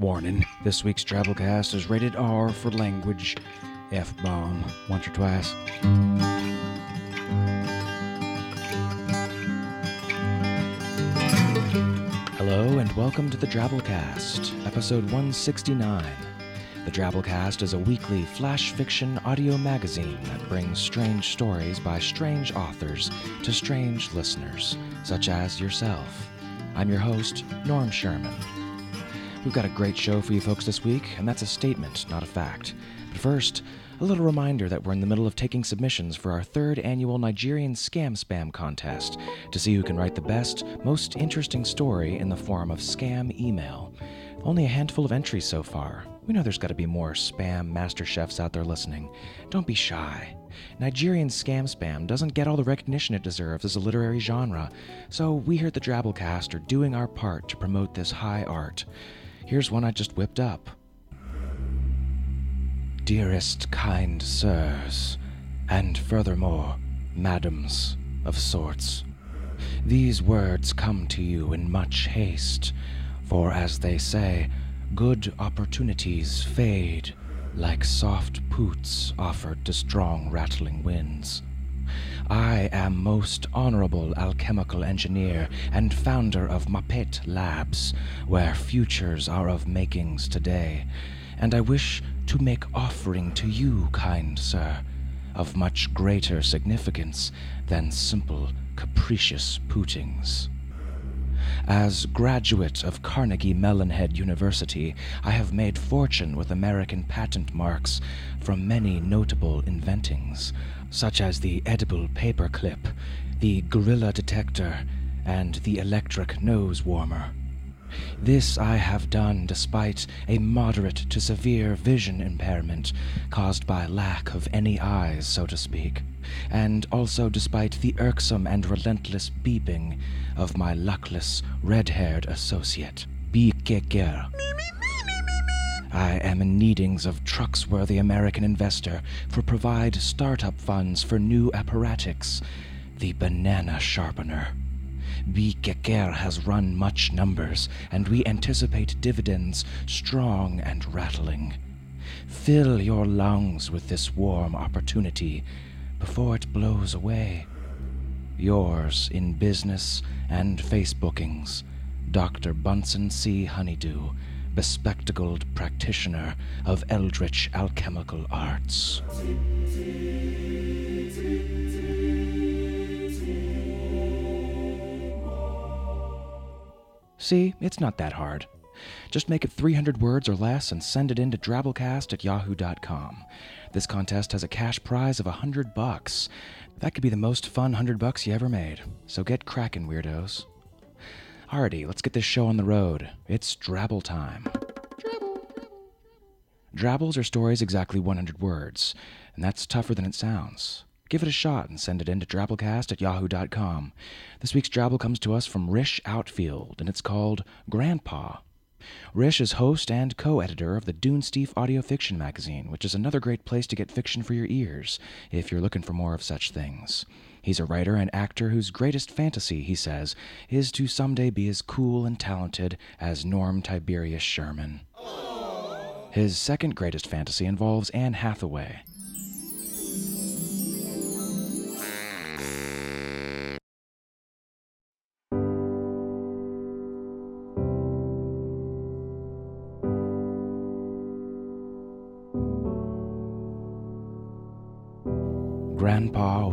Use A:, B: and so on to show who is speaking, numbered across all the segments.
A: Warning this week's Drabblecast is rated R for language. F bomb. Once or twice. Hello and welcome to the Drabblecast, episode 169. The Drabblecast is a weekly flash fiction audio magazine that brings strange stories by strange authors to strange listeners, such as yourself. I'm your host, Norm Sherman. We've got a great show for you folks this week, and that's a statement, not a fact. But first, a little reminder that we're in the middle of taking submissions for our third annual Nigerian Scam Spam contest to see who can write the best, most interesting story in the form of scam email. Only a handful of entries so far. We know there's got to be more spam master chefs out there listening. Don't be shy. Nigerian scam spam doesn't get all the recognition it deserves as a literary genre, so we here at the Drabblecast are doing our part to promote this high art. Here's one I just whipped up. Dearest kind sirs, and furthermore, madams of sorts, these words come to you in much haste, for as they say, good opportunities fade like soft poots offered to strong rattling winds. I am most honorable alchemical engineer and founder of Muppet Labs, where futures are of makings today, and I wish to make offering to you, kind sir, of much greater significance than simple capricious pootings. As graduate of Carnegie Mellonhead University, I have made fortune with American patent marks from many notable inventings, such as the edible paperclip, the gorilla detector, and the electric nose warmer. This I have done despite a moderate to severe vision impairment caused by lack of any eyes, so to speak, and also despite the irksome and relentless beeping of my luckless red haired associate, Beekeker. I am in needings of trucksworthy American investor for provide startup funds for new apparatics, the banana sharpener. B. Beekeker has run much numbers, and we anticipate dividends strong and rattling. Fill your lungs with this warm opportunity before it blows away. Yours in business and Facebookings, Dr. Bunsen C. Honeydew, bespectacled practitioner of eldritch alchemical arts. See, it's not that hard. Just make it 300 words or less and send it in to drabblecast at yahoo.com. This contest has a cash prize of a hundred bucks. That could be the most fun hundred bucks you ever made. So get cracking, weirdos. Alrighty, let's get this show on the road. It's Drabble time. Drabble. Drabbles are stories exactly 100 words, and that's tougher than it sounds. Give it a shot and send it in to drabblecast at yahoo.com. This week's Drabble comes to us from Rish Outfield, and it's called Grandpa. Rish is host and co editor of the Dunesteef audio fiction magazine, which is another great place to get fiction for your ears if you're looking for more of such things. He's a writer and actor whose greatest fantasy, he says, is to someday be as cool and talented as Norm Tiberius Sherman. His second greatest fantasy involves Anne Hathaway.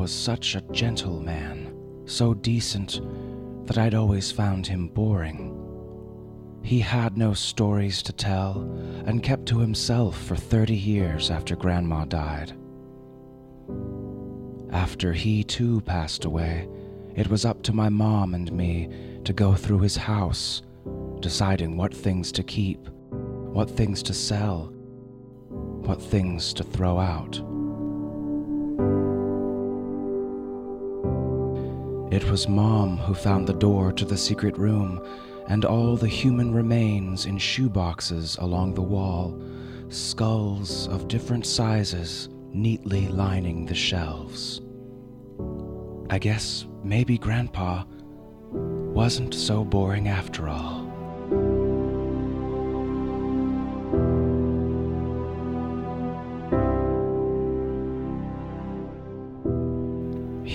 A: Was such a gentle man, so decent that I'd always found him boring. He had no stories to tell and kept to himself for 30 years after Grandma died. After he too passed away, it was up to my mom and me to go through his house, deciding what things to keep, what things to sell, what things to throw out. It was Mom who found the door to the secret room and all the human remains in shoeboxes along the wall, skulls of different sizes neatly lining the shelves. I guess maybe Grandpa wasn't so boring after all.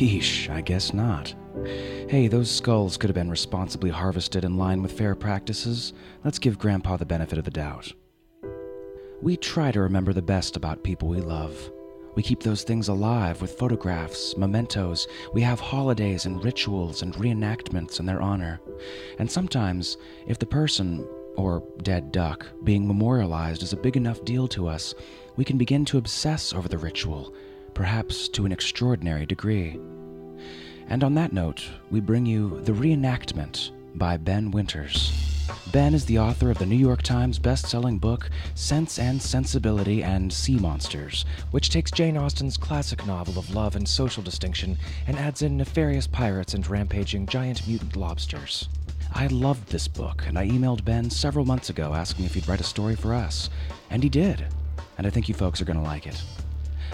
A: Yeesh, I guess not. Hey, those skulls could have been responsibly harvested in line with fair practices. Let's give Grandpa the benefit of the doubt. We try to remember the best about people we love. We keep those things alive with photographs, mementos. We have holidays and rituals and reenactments in their honor. And sometimes, if the person, or dead duck, being memorialized is a big enough deal to us, we can begin to obsess over the ritual, perhaps to an extraordinary degree. And on that note, we bring you The Reenactment by Ben Winters. Ben is the author of the New York Times best-selling book Sense and Sensibility and Sea Monsters, which takes Jane Austen's classic novel of love and social distinction and adds in nefarious pirates and rampaging giant mutant lobsters. I loved this book, and I emailed Ben several months ago asking if he'd write a story for us, and he did. And I think you folks are going to like it.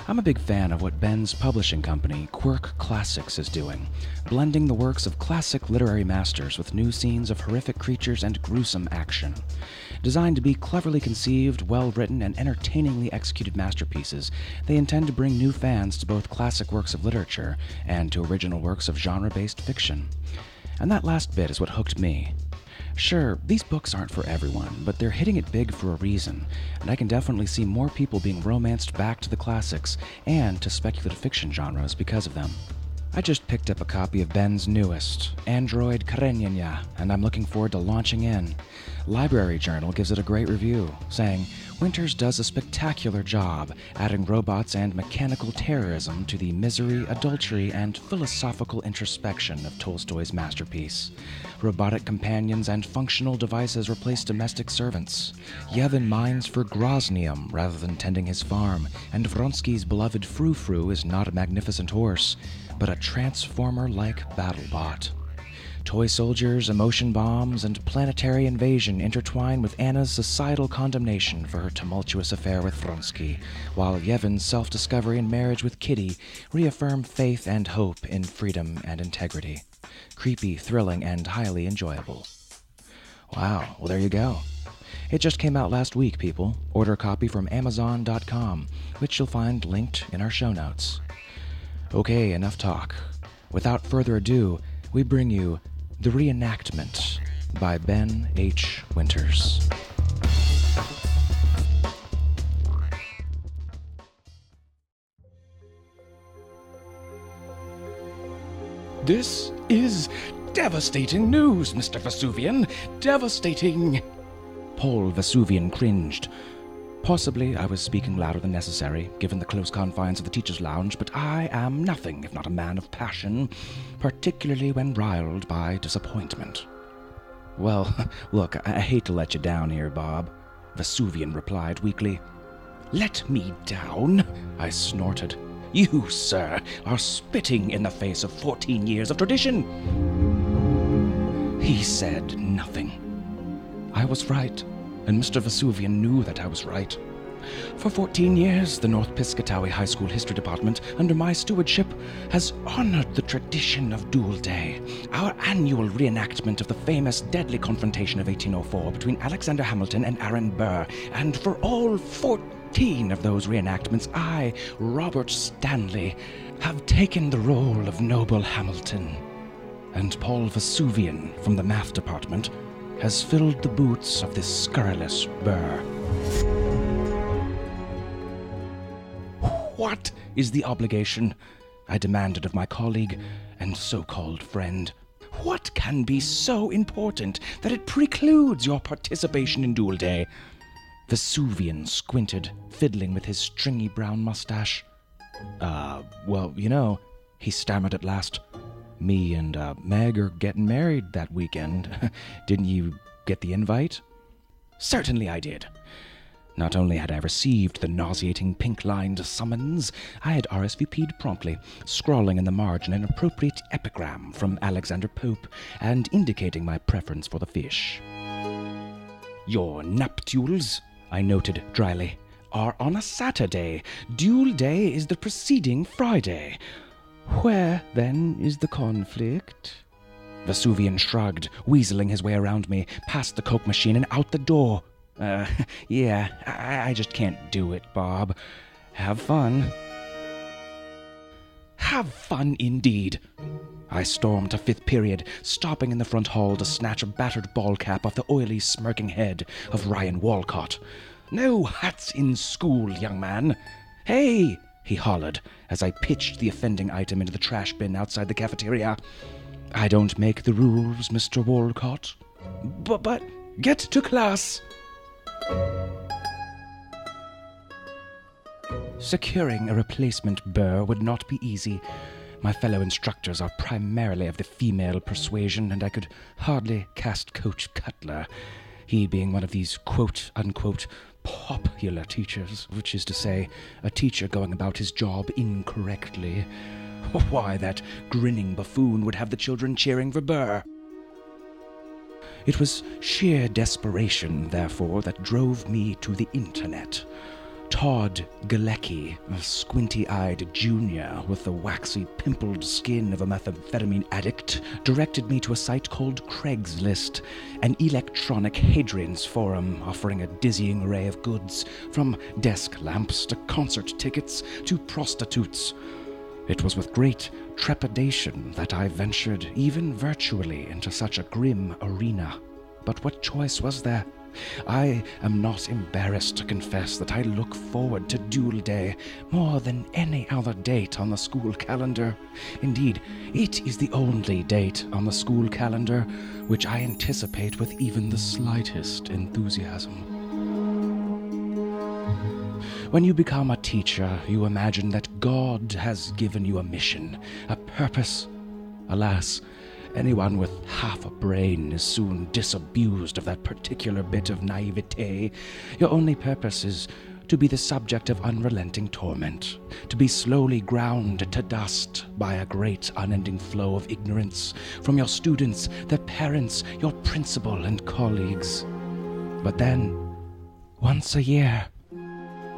A: I'm a big fan of what Ben's publishing company, Quirk Classics, is doing, blending the works of classic literary masters with new scenes of horrific creatures and gruesome action. Designed to be cleverly conceived, well written, and entertainingly executed masterpieces, they intend to bring new fans to both classic works of literature and to original works of genre based fiction. And that last bit is what hooked me. Sure, these books aren't for everyone, but they're hitting it big for a reason, and I can definitely see more people being romanced back to the classics and to speculative fiction genres because of them. I just picked up a copy of Ben's newest, Android Karenina, and I'm looking forward to launching in. Library Journal gives it a great review, saying, Winters does a spectacular job adding robots and mechanical terrorism to the misery, adultery, and philosophical introspection of Tolstoy's masterpiece. Robotic companions and functional devices replace domestic servants. Yevon mines for Groznium rather than tending his farm, and Vronsky's beloved Frou Frou is not a magnificent horse, but a transformer like battlebot. Toy soldiers, emotion bombs, and planetary invasion intertwine with Anna's societal condemnation for her tumultuous affair with Vronsky, while Yevon's self discovery and marriage with Kitty reaffirm faith and hope in freedom and integrity. Creepy, thrilling, and highly enjoyable. Wow, well, there you go. It just came out last week, people. Order a copy from Amazon.com, which you'll find linked in our show notes. Okay, enough talk. Without further ado, we bring you The Reenactment by Ben H. Winters.
B: This is devastating news, Mr. Vesuvian. Devastating.
A: Paul Vesuvian cringed. Possibly I was speaking louder than necessary, given the close confines of the teacher's lounge, but I am nothing if not a man of passion, particularly when riled by disappointment. Well, look, I hate to let you down here, Bob, Vesuvian replied weakly.
B: Let me down? I snorted. You, sir, are spitting in the face of 14 years of tradition.
A: He said nothing. I was right, and Mr. Vesuvian knew that I was right. For 14 years, the North Piscataway High School History Department, under my stewardship, has honored the tradition of Duel Day, our annual reenactment of the famous deadly confrontation of 1804 between Alexander Hamilton and Aaron Burr. And for all 14 of those reenactments, I, Robert Stanley, have taken the role of Noble Hamilton. And Paul Vesuvian, from the math department, has filled the boots of this scurrilous Burr. What is the obligation? I demanded of my colleague and so called friend. What can be so important that it precludes your participation in Duel Day? Vesuvian squinted, fiddling with his stringy brown mustache. Uh, well, you know, he stammered at last. Me and uh, Meg are getting married that weekend. Didn't you get the invite? Certainly I did. Not only had I received the nauseating pink lined summons, I had RSVP'd promptly, scrawling in the margin an appropriate epigram from Alexander Pope and indicating my preference for the fish. Your nuptials, I noted dryly, are on a Saturday. Duel day is the preceding Friday. Where, then, is the conflict? Vesuvian shrugged, weaseling his way around me, past the Coke machine and out the door. Uh, yeah, I, I just can't do it, Bob. Have fun.
B: Have fun indeed. I stormed to fifth period, stopping in the front hall to snatch a battered ball cap off the oily, smirking head of Ryan Walcott. No hats in school, young man. Hey, he hollered as I pitched the offending item into the trash bin outside the cafeteria. I don't make the rules, Mr. Walcott. But, but, get to class. Securing a replacement burr would not be easy. My fellow instructors are primarily of the female persuasion, and I could hardly cast Coach Cutler, he being one of these quote unquote popular teachers, which is to say, a teacher going about his job incorrectly. Why, that grinning buffoon would have the children cheering for Burr. It was sheer desperation, therefore, that drove me to the internet. Todd Galecki, a squinty eyed junior with the waxy, pimpled skin of a methamphetamine addict, directed me to a site called Craigslist, an electronic hadrian's forum offering a dizzying array of goods, from desk lamps to concert tickets to prostitutes. It was with great trepidation that I ventured, even virtually, into such a grim arena. But what choice was there? I am not embarrassed to confess that I look forward to Duel Day more than any other date on the school calendar. Indeed, it is the only date on the school calendar which I anticipate with even the slightest enthusiasm. When you become a teacher, you imagine that God has given you a mission, a purpose. Alas, Anyone with half a brain is soon disabused of that particular bit of naivete. Your only purpose is to be the subject of unrelenting torment, to be slowly ground to dust by a great unending flow of ignorance from your students, their parents, your principal, and colleagues. But then, once a year,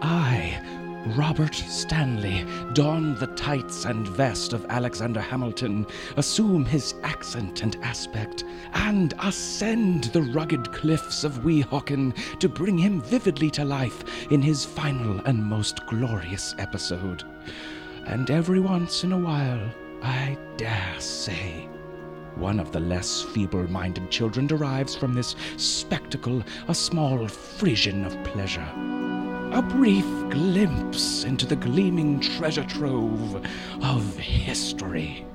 B: I Robert Stanley don the tights and vest of Alexander Hamilton, assume his accent and aspect, and ascend the rugged cliffs of Weehawken to bring him vividly to life in his final and most glorious episode. And every once in a while, I dare say, one of the less feeble minded children derives from this spectacle a small frisson of pleasure a brief glimpse into the gleaming treasure trove of history.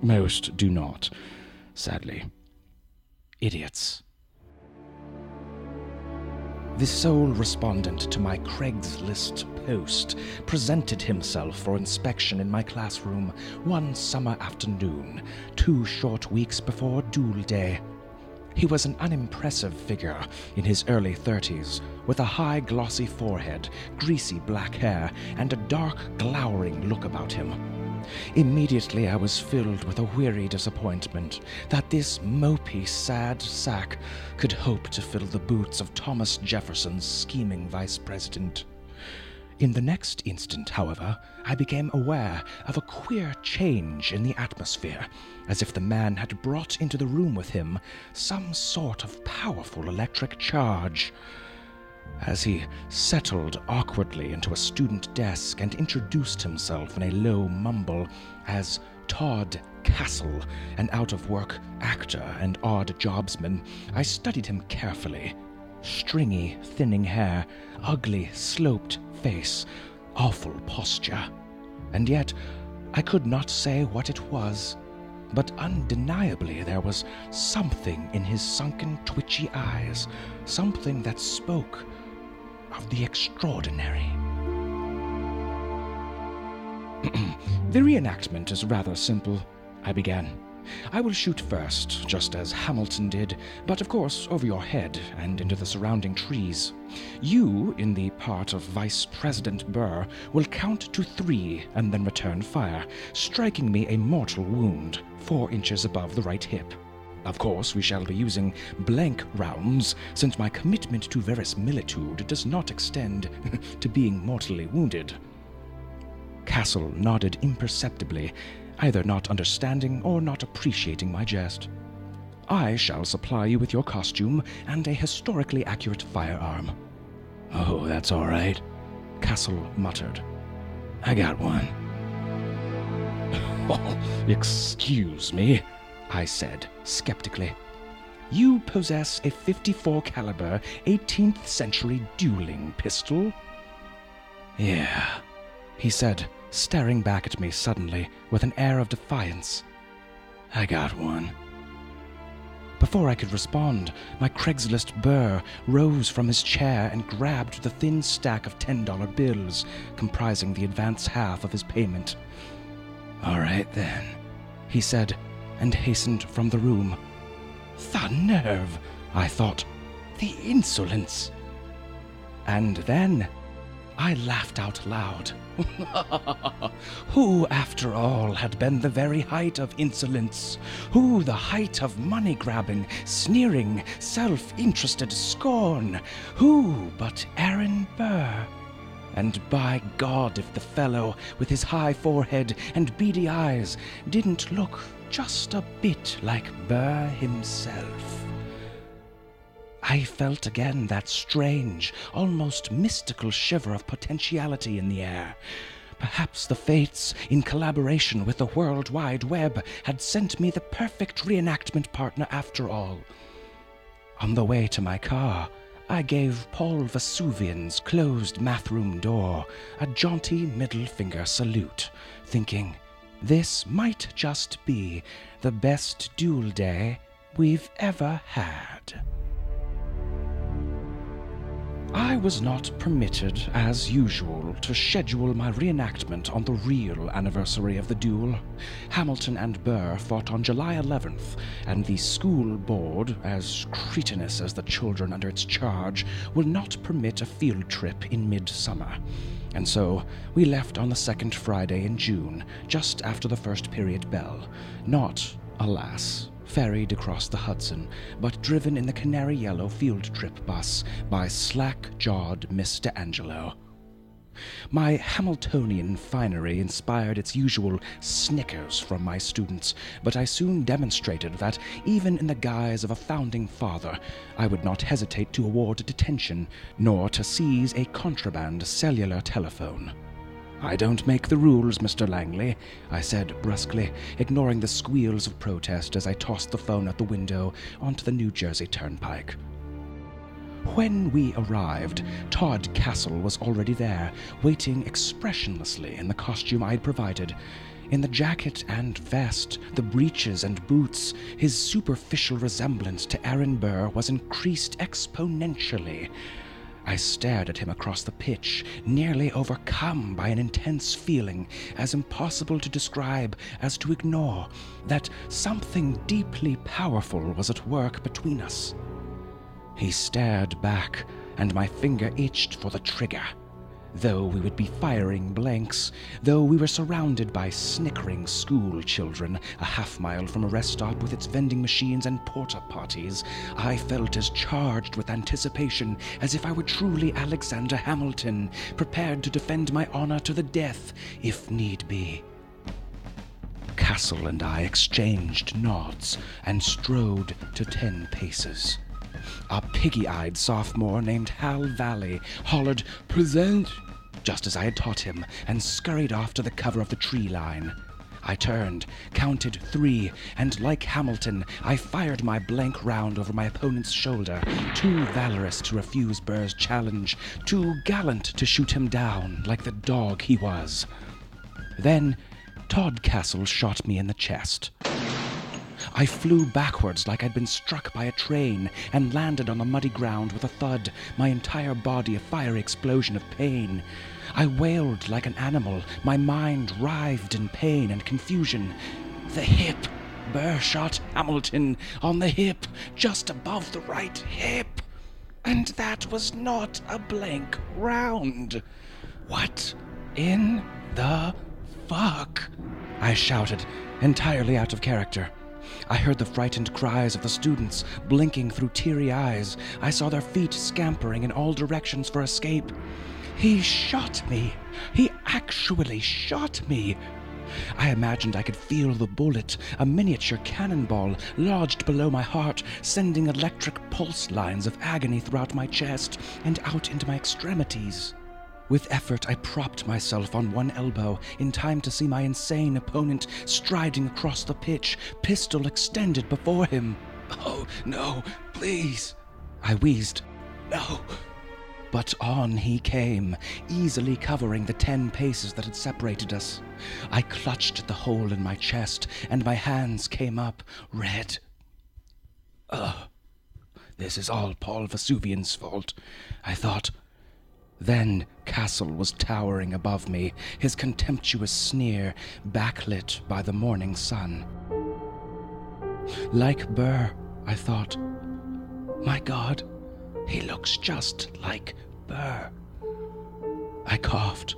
B: Most do not, sadly. Idiots. The sole respondent to my Craigslist post presented himself for inspection in my classroom one summer afternoon, two short weeks before Duel Day. He was an unimpressive figure in his early thirties, with a high, glossy forehead, greasy black hair, and a dark, glowering look about him. Immediately I was filled with a weary disappointment that this mopey, sad sack could hope to fill the boots of Thomas Jefferson's scheming vice president. In the next instant, however, I became aware of a queer change in the atmosphere, as if the man had brought into the room with him some sort of powerful electric charge. As he settled awkwardly into a student desk and introduced himself in a low mumble as Todd Castle, an out of work actor and odd jobsman, I studied him carefully. Stringy, thinning hair, ugly, sloped face, awful posture. And yet, I could not say what it was, but undeniably there was something in his sunken, twitchy eyes, something that spoke of the extraordinary. the reenactment is rather simple, I began. I will shoot first, just as Hamilton did, but of course over your head and into the surrounding trees. You, in the part of Vice President Burr, will count to three and then return fire, striking me a mortal wound, four inches above the right hip. Of course, we shall be using blank rounds, since my commitment to verisimilitude does not extend to being mortally wounded. Castle nodded imperceptibly either not understanding or not appreciating my jest. I shall supply you with your costume and a historically accurate firearm.
A: Oh, that's all right, Castle muttered. I got one.
B: Oh, excuse me, I said skeptically. You possess a 54 caliber 18th century dueling pistol? Yeah, he said, staring back at me suddenly with an air of defiance. I got one. Before I could respond, my Craigslist burr rose from his chair and grabbed the thin stack of $10 bills comprising the advance half of his payment. All right then, he said, and hastened from the room. The nerve, I thought. The insolence. And then I laughed out loud. Who, after all, had been the very height of insolence? Who the height of money grabbing, sneering, self interested scorn? Who but Aaron Burr? And by God, if the fellow, with his high forehead and beady eyes, didn't look just a bit like Burr himself. I felt again that strange, almost mystical shiver of potentiality in the air. Perhaps the fates, in collaboration with the World Wide Web, had sent me the perfect reenactment partner after all. On the way to my car, I gave Paul Vesuvian's closed mathroom door a jaunty middle finger salute, thinking, this might just be the best duel day we've ever had. I was not permitted, as usual, to schedule my reenactment on the real anniversary of the duel. Hamilton and Burr fought on July 11th, and the school board, as cretinous as the children under its charge, will not permit a field trip in midsummer. And so we left on the second Friday in June, just after the first period bell, not, alas, ferried across the Hudson, but driven in the canary yellow field trip bus by slack jawed Mr. Angelo. My Hamiltonian finery inspired its usual snickers from my students, but I soon demonstrated that, even in the guise of a founding father, I would not hesitate to award detention, nor to seize a contraband cellular telephone. I don't make the rules, Mr. Langley, I said brusquely, ignoring the squeals of protest as I tossed the phone out the window onto the New Jersey Turnpike. When we arrived, Todd Castle was already there, waiting expressionlessly in the costume I'd provided. In the jacket and vest, the breeches and boots, his superficial resemblance to Aaron Burr was increased exponentially. I stared at him across the pitch, nearly overcome by an intense feeling, as impossible to describe as to ignore, that something deeply powerful was at work between us. He stared back, and my finger itched for the trigger. Though we would be firing blanks, though we were surrounded by snickering school children a half mile from a rest stop with its vending machines and porta potties, I felt as charged with anticipation as if I were truly Alexander Hamilton, prepared to defend my honor to the death, if need be. Castle and I exchanged nods and strode to ten paces. A piggy eyed sophomore named Hal Valley hollered, Present! just as I had taught him, and scurried off to the cover of the tree line. I turned, counted three, and like Hamilton, I fired my blank round over my opponent's shoulder, too valorous to refuse Burr's challenge, too gallant to shoot him down like the dog he was. Then Todd Castle shot me in the chest. I flew backwards like I'd been struck by a train and landed on the muddy ground with a thud, my entire body a fiery explosion of pain. I wailed like an animal, my mind writhed in pain and confusion. The hip! Burr shot Hamilton on the hip, just above the right hip. And that was not a blank round. What in the fuck? I shouted, entirely out of character. I heard the frightened cries of the students, blinking through teary eyes. I saw their feet scampering in all directions for escape. He shot me! He actually shot me! I imagined I could feel the bullet, a miniature cannonball, lodged below my heart, sending electric pulse lines of agony throughout my chest and out into my extremities. With effort, I propped myself on one elbow in time to see my insane opponent striding across the pitch, pistol extended before him. Oh, no, please. I wheezed. No. But on he came, easily covering the ten paces that had separated us. I clutched at the hole in my chest, and my hands came up, red. Ugh. This is all Paul Vesuvian's fault, I thought. Then Castle was towering above me, his contemptuous sneer backlit by the morning sun. Like Burr, I thought. My God, he looks just like Burr. I coughed.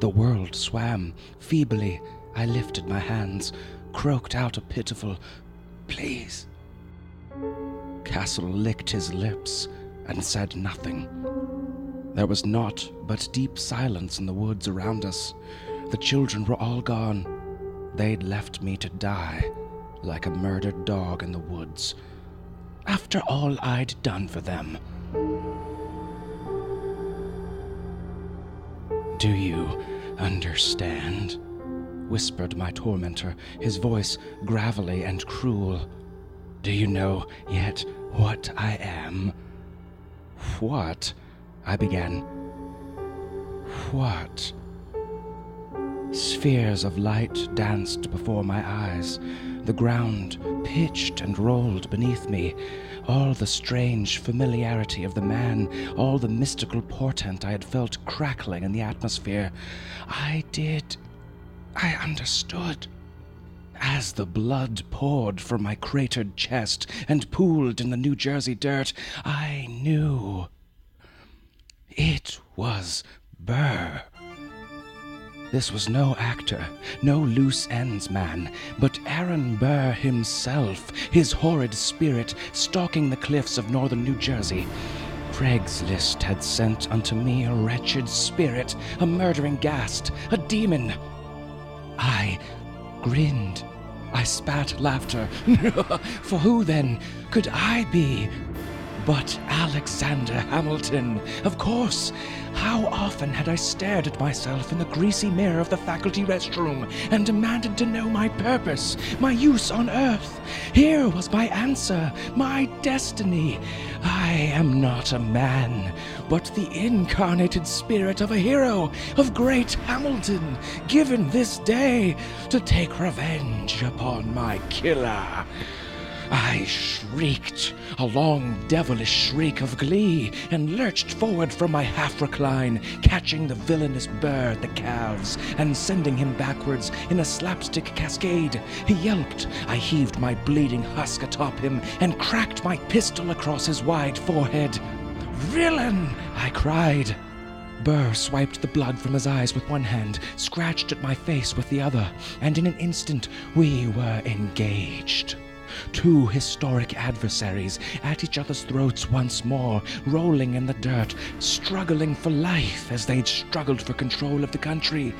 B: The world swam. Feebly, I lifted my hands, croaked out a pitiful, Please. Castle licked his lips and said nothing. There was naught but deep silence in the woods around us. The children were all gone. They'd left me to die, like a murdered dog in the woods, after all I'd done for them. Do you understand? whispered my tormentor, his voice gravelly and cruel. Do you know yet what I am? What? I began. What? Spheres of light danced before my eyes. The ground pitched and rolled beneath me. All the strange familiarity of the man, all the mystical portent I had felt crackling in the atmosphere. I did. I understood. As the blood poured from my cratered chest and pooled in the New Jersey dirt, I knew. It was Burr. This was no actor, no loose ends man, but Aaron Burr himself, his horrid spirit stalking the cliffs of northern New Jersey. Craigslist had sent unto me a wretched spirit, a murdering ghast, a demon. I grinned. I spat laughter. For who then could I be but Alexander Hamilton, of course. How often had I stared at myself in the greasy mirror of the faculty restroom and demanded to know my purpose, my use on Earth? Here was my answer, my destiny. I am not a man, but the incarnated spirit of a hero, of great Hamilton, given this day to take revenge upon my killer. I shrieked, a long devilish shriek of glee, and lurched forward from my half recline, catching the villainous Burr at the calves and sending him backwards in a slapstick cascade. He yelped. I heaved my bleeding husk atop him and cracked my pistol across his wide forehead. Villain! I cried. Burr swiped the blood from his eyes with one hand, scratched at my face with the other, and in an instant we were engaged. Two historic adversaries at each other's throats once more, rolling in the dirt, struggling for life as they'd struggled for control of the country.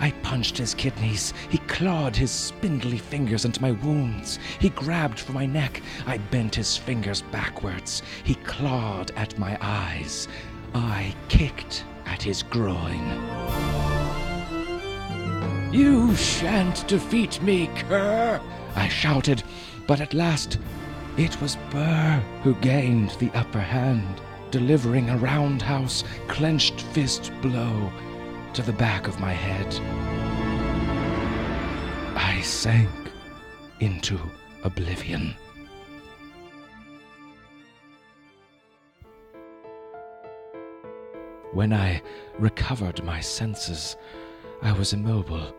B: I punched his kidneys. He clawed his spindly fingers into my wounds. He grabbed for my neck. I bent his fingers backwards. He clawed at my eyes. I kicked at his groin. You shan't defeat me, cur! I shouted, but at last, it was Burr who gained the upper hand, delivering a roundhouse, clenched fist blow to the back of my head. I sank into oblivion. When I recovered my senses, I was immobile.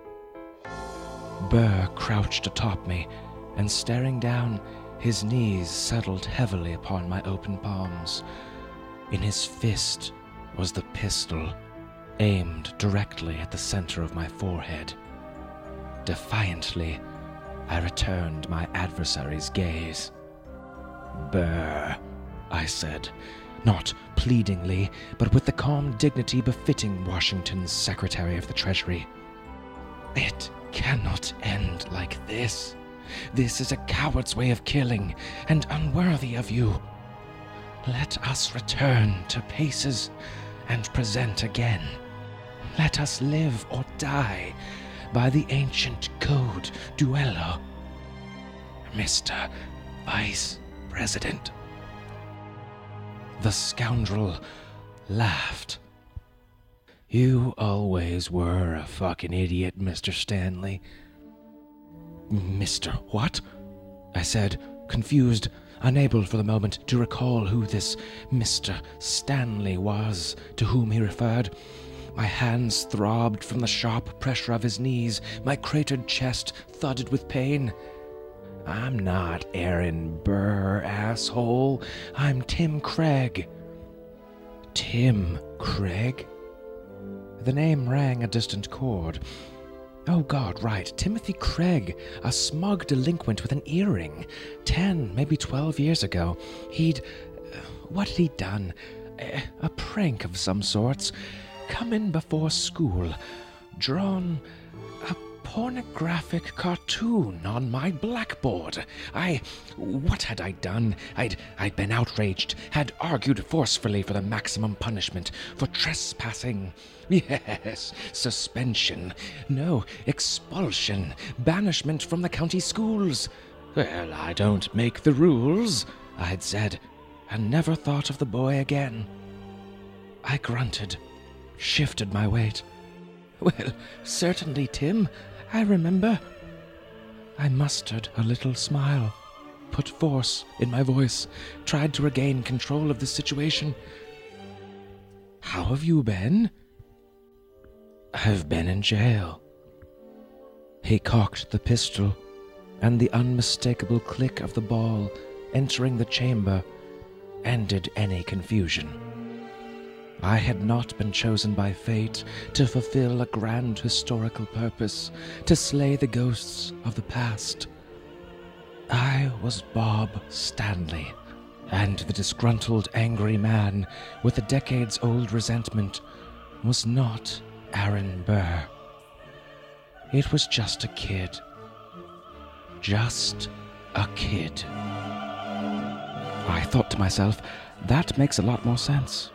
B: Burr crouched atop me, and staring down, his knees settled heavily upon my open palms. In his fist was the pistol, aimed directly at the center of my forehead. Defiantly, I returned my adversary's gaze. Burr, I said, not pleadingly, but with the calm dignity befitting Washington's Secretary of the Treasury. It cannot end like this. This is a coward's way of killing, and unworthy of you. Let us return to paces and present again. Let us live or die by the ancient code duello. Mr. Vice President. The scoundrel laughed. You always were a fucking idiot, Mr. Stanley. Mr. What? I said, confused, unable for the moment to recall who this Mr. Stanley was to whom he referred. My hands throbbed from the sharp pressure of his knees, my cratered chest thudded with pain. I'm not Aaron Burr, asshole. I'm Tim Craig. Tim Craig? The name rang a distant chord. Oh, God, right. Timothy Craig, a smug delinquent with an earring. Ten, maybe twelve years ago. He'd. Uh, what had he done? A, prank of some sorts. Come in before school. Drawn pornographic cartoon on my blackboard. I. What had I done? I'd. I'd been outraged, had argued forcefully for the maximum punishment, for trespassing. Yes, suspension. No, expulsion. Banishment from the county schools. Well, I don't make the rules, I'd said, and never thought of the boy again. I grunted, shifted my weight. Well, certainly, Tim. I remember. I mustered a little smile, put force in my voice, tried to regain control of the situation. How have you been? I've been in jail. He cocked the pistol, and the unmistakable click of the ball entering the chamber ended any confusion. I had not been chosen by fate to fulfill a grand historical purpose, to slay the ghosts of the past. I was Bob Stanley, and the disgruntled, angry man with a decades old resentment was not Aaron Burr. It was just a kid. Just a kid. I thought to myself, that makes a lot more sense.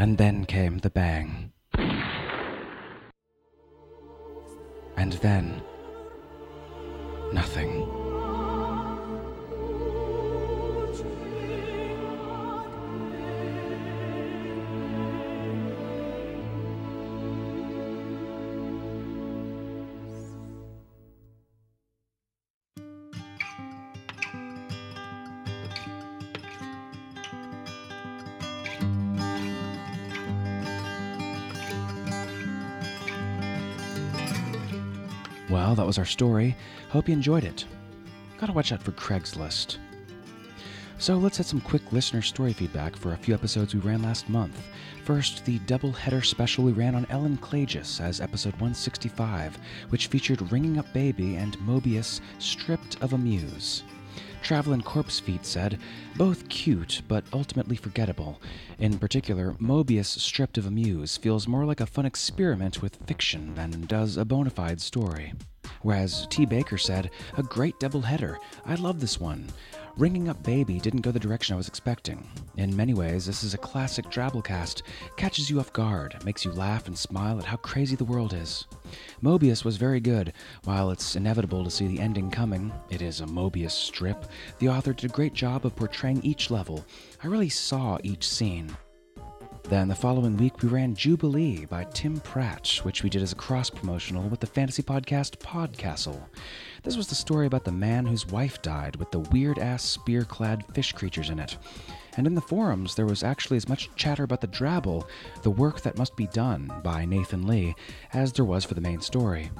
B: And then came the bang. And then, nothing. Well, that was our story. Hope you enjoyed it. Gotta watch out for Craigslist. So let's hit some quick listener story feedback for a few episodes we ran last month. First, the double header special we ran on Ellen Klages as episode 165, which featured Ringing Up Baby and Mobius Stripped of a Muse. Travelin' Corpse Feet said, both cute, but ultimately forgettable. In particular, Mobius Stripped of a Muse feels more like a fun experiment with fiction than does a bona fide story. Whereas T. Baker said, a great double header. I love this one. Ringing Up Baby didn't go the direction I was expecting. In many ways, this is a classic Drabblecast. Catches you off guard, makes you laugh and smile at how crazy the world is. Mobius was very good. While it's inevitable to see the ending coming, it is a Mobius strip, the author did a great job of portraying each level. I really saw each scene. Then the following week, we ran Jubilee by Tim Pratt, which we did as a cross promotional with the fantasy podcast Podcastle. This was the story about the man whose wife died with the weird ass spear clad fish creatures in it. And in the forums, there was actually as much chatter about the Drabble, the work that must be done, by Nathan Lee, as there was for the main story.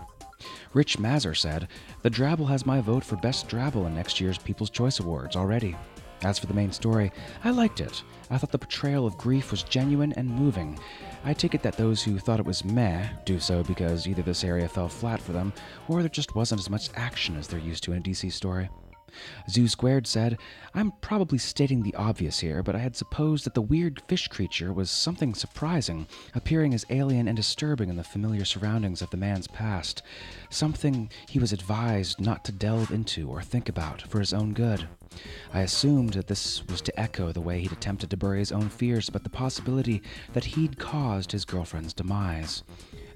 B: Rich Mazer said, The Drabble has my vote for Best Drabble in next year's People's Choice Awards already. As for the main story, I liked it. I thought the portrayal of grief was genuine and moving. I take it that those who thought it was meh do so because either this area fell flat for them, or there just wasn't as much action as they're used to in a DC story. Zoo Squared said, I'm probably stating the obvious here, but I had supposed that the weird fish creature was something surprising, appearing as alien and disturbing in the familiar surroundings of the man's past. Something he was advised not to delve into or think about for his own good. I assumed that this was to echo the way he'd attempted to bury his own fears about the possibility that he'd caused his girlfriend's demise.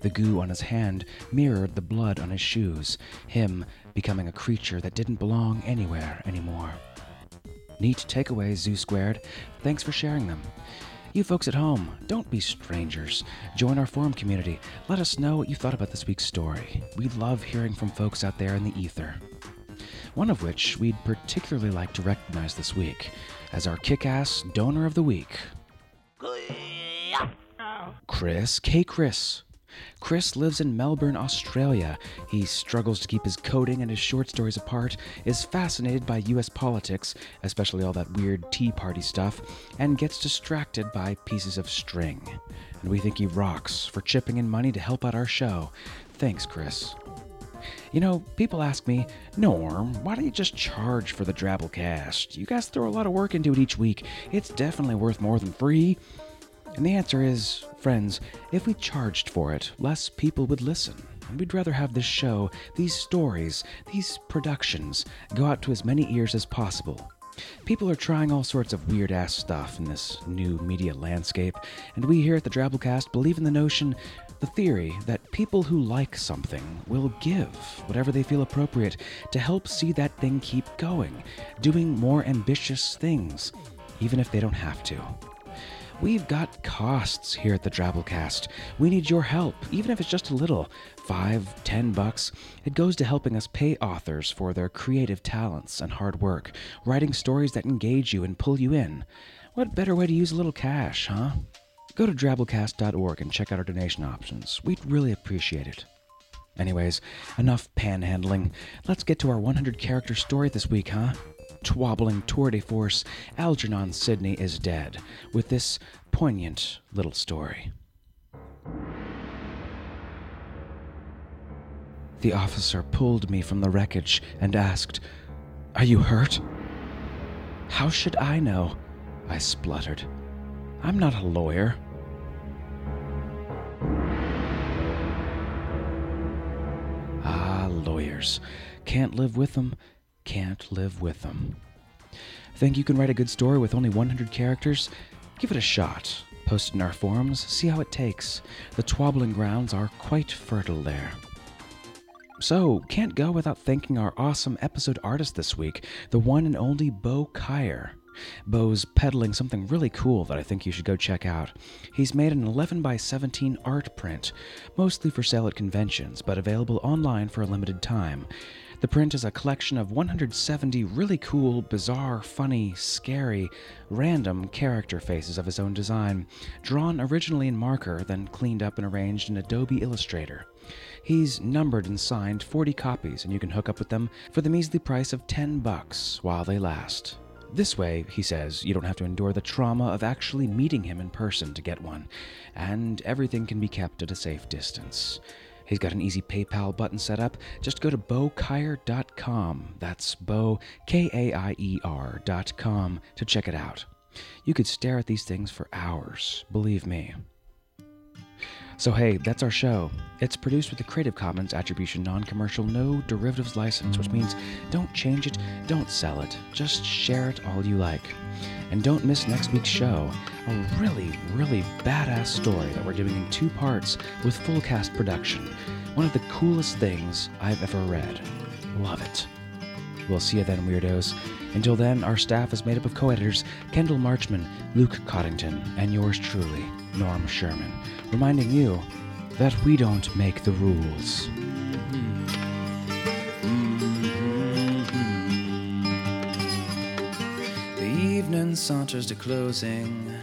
B: The goo on his hand mirrored the blood on his shoes, him becoming a creature that didn't belong anywhere anymore. Neat takeaways, Zoo Squared. Thanks for sharing them. You folks at home, don't be strangers. Join our forum community. Let us know what you thought about this week's story. We love hearing from folks out there in the ether. One of which we'd particularly like to recognize this week as our kick ass donor of the week Chris K. Chris. Chris lives in Melbourne, Australia. He struggles to keep his coding and his short stories apart, is fascinated by US politics, especially all that weird Tea Party stuff, and gets distracted by pieces of string. And we think he rocks for chipping in money to help out our show. Thanks, Chris. You know, people ask me, Norm, why don't you just charge for the Drabblecast? You guys throw a lot of work into it each week. It's definitely worth more than free. And the answer is, friends, if we charged for it, less people would listen. And we'd rather have this show, these stories, these productions go out to as many ears as possible. People are trying all sorts of weird ass stuff in this new media landscape, and we here at the Drabblecast believe in the notion, the theory, that people who like something will give whatever they feel appropriate to help see that thing keep going, doing more ambitious things, even if they don't have to. We've got costs here at the Drabblecast. We need your help, even if it's just a little five, ten bucks. It goes to helping us pay authors for their creative talents and hard work, writing stories that engage you and pull you in. What better way to use a little cash, huh? Go to drabblecast.org and check out our donation options. We'd really appreciate it. Anyways, enough panhandling. Let's get to our 100 character story this week, huh? Twobbling tour de force, Algernon Sidney is dead, with this poignant little story. The officer pulled me from the wreckage and asked, Are you hurt? How should I know? I spluttered. I'm not a lawyer. Ah, lawyers. Can't live with them, can't live with them. Think you can write a good story with only 100 characters? Give it a shot. Post it in our forums, see how it takes. The twabbling grounds are quite fertile there. So, can't go without thanking our awesome episode artist this week, the one and only Bo Kaier. Bo's peddling something really cool that I think you should go check out. He's made an 11 by 17 art print, mostly for sale at conventions, but available online for a limited time. The print is a collection of 170 really cool, bizarre, funny, scary, random character faces of his own design, drawn originally in marker, then cleaned up and arranged in Adobe Illustrator. He's numbered and signed 40 copies, and you can hook up with them for the measly price of 10 bucks while they last. This way, he says, you don't have to endure the trauma of actually meeting him in person to get one, and everything can be kept at a safe distance. He's got an easy PayPal button set up. Just go to bokaier.com. That's Bo, K A I E R.com to check it out. You could stare at these things for hours, believe me. So, hey, that's our show. It's produced with a Creative Commons Attribution Non Commercial No Derivatives license, which means don't change it, don't sell it, just share it all you like. And don't miss next week's show a really, really badass story that we're doing in two parts with full cast production. One of the coolest things I've ever read. Love it. We'll see you then, weirdos. Until then, our staff is made up of co editors Kendall Marchman, Luke Coddington, and yours truly, Norm Sherman, reminding you that we don't make the rules. The evening saunters to closing.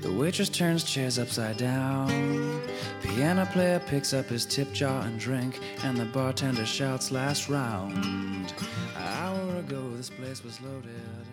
B: The waitress turns chairs upside down. Piano player picks up his tip jar and drink, and the bartender shouts last round. An hour ago, this place was loaded,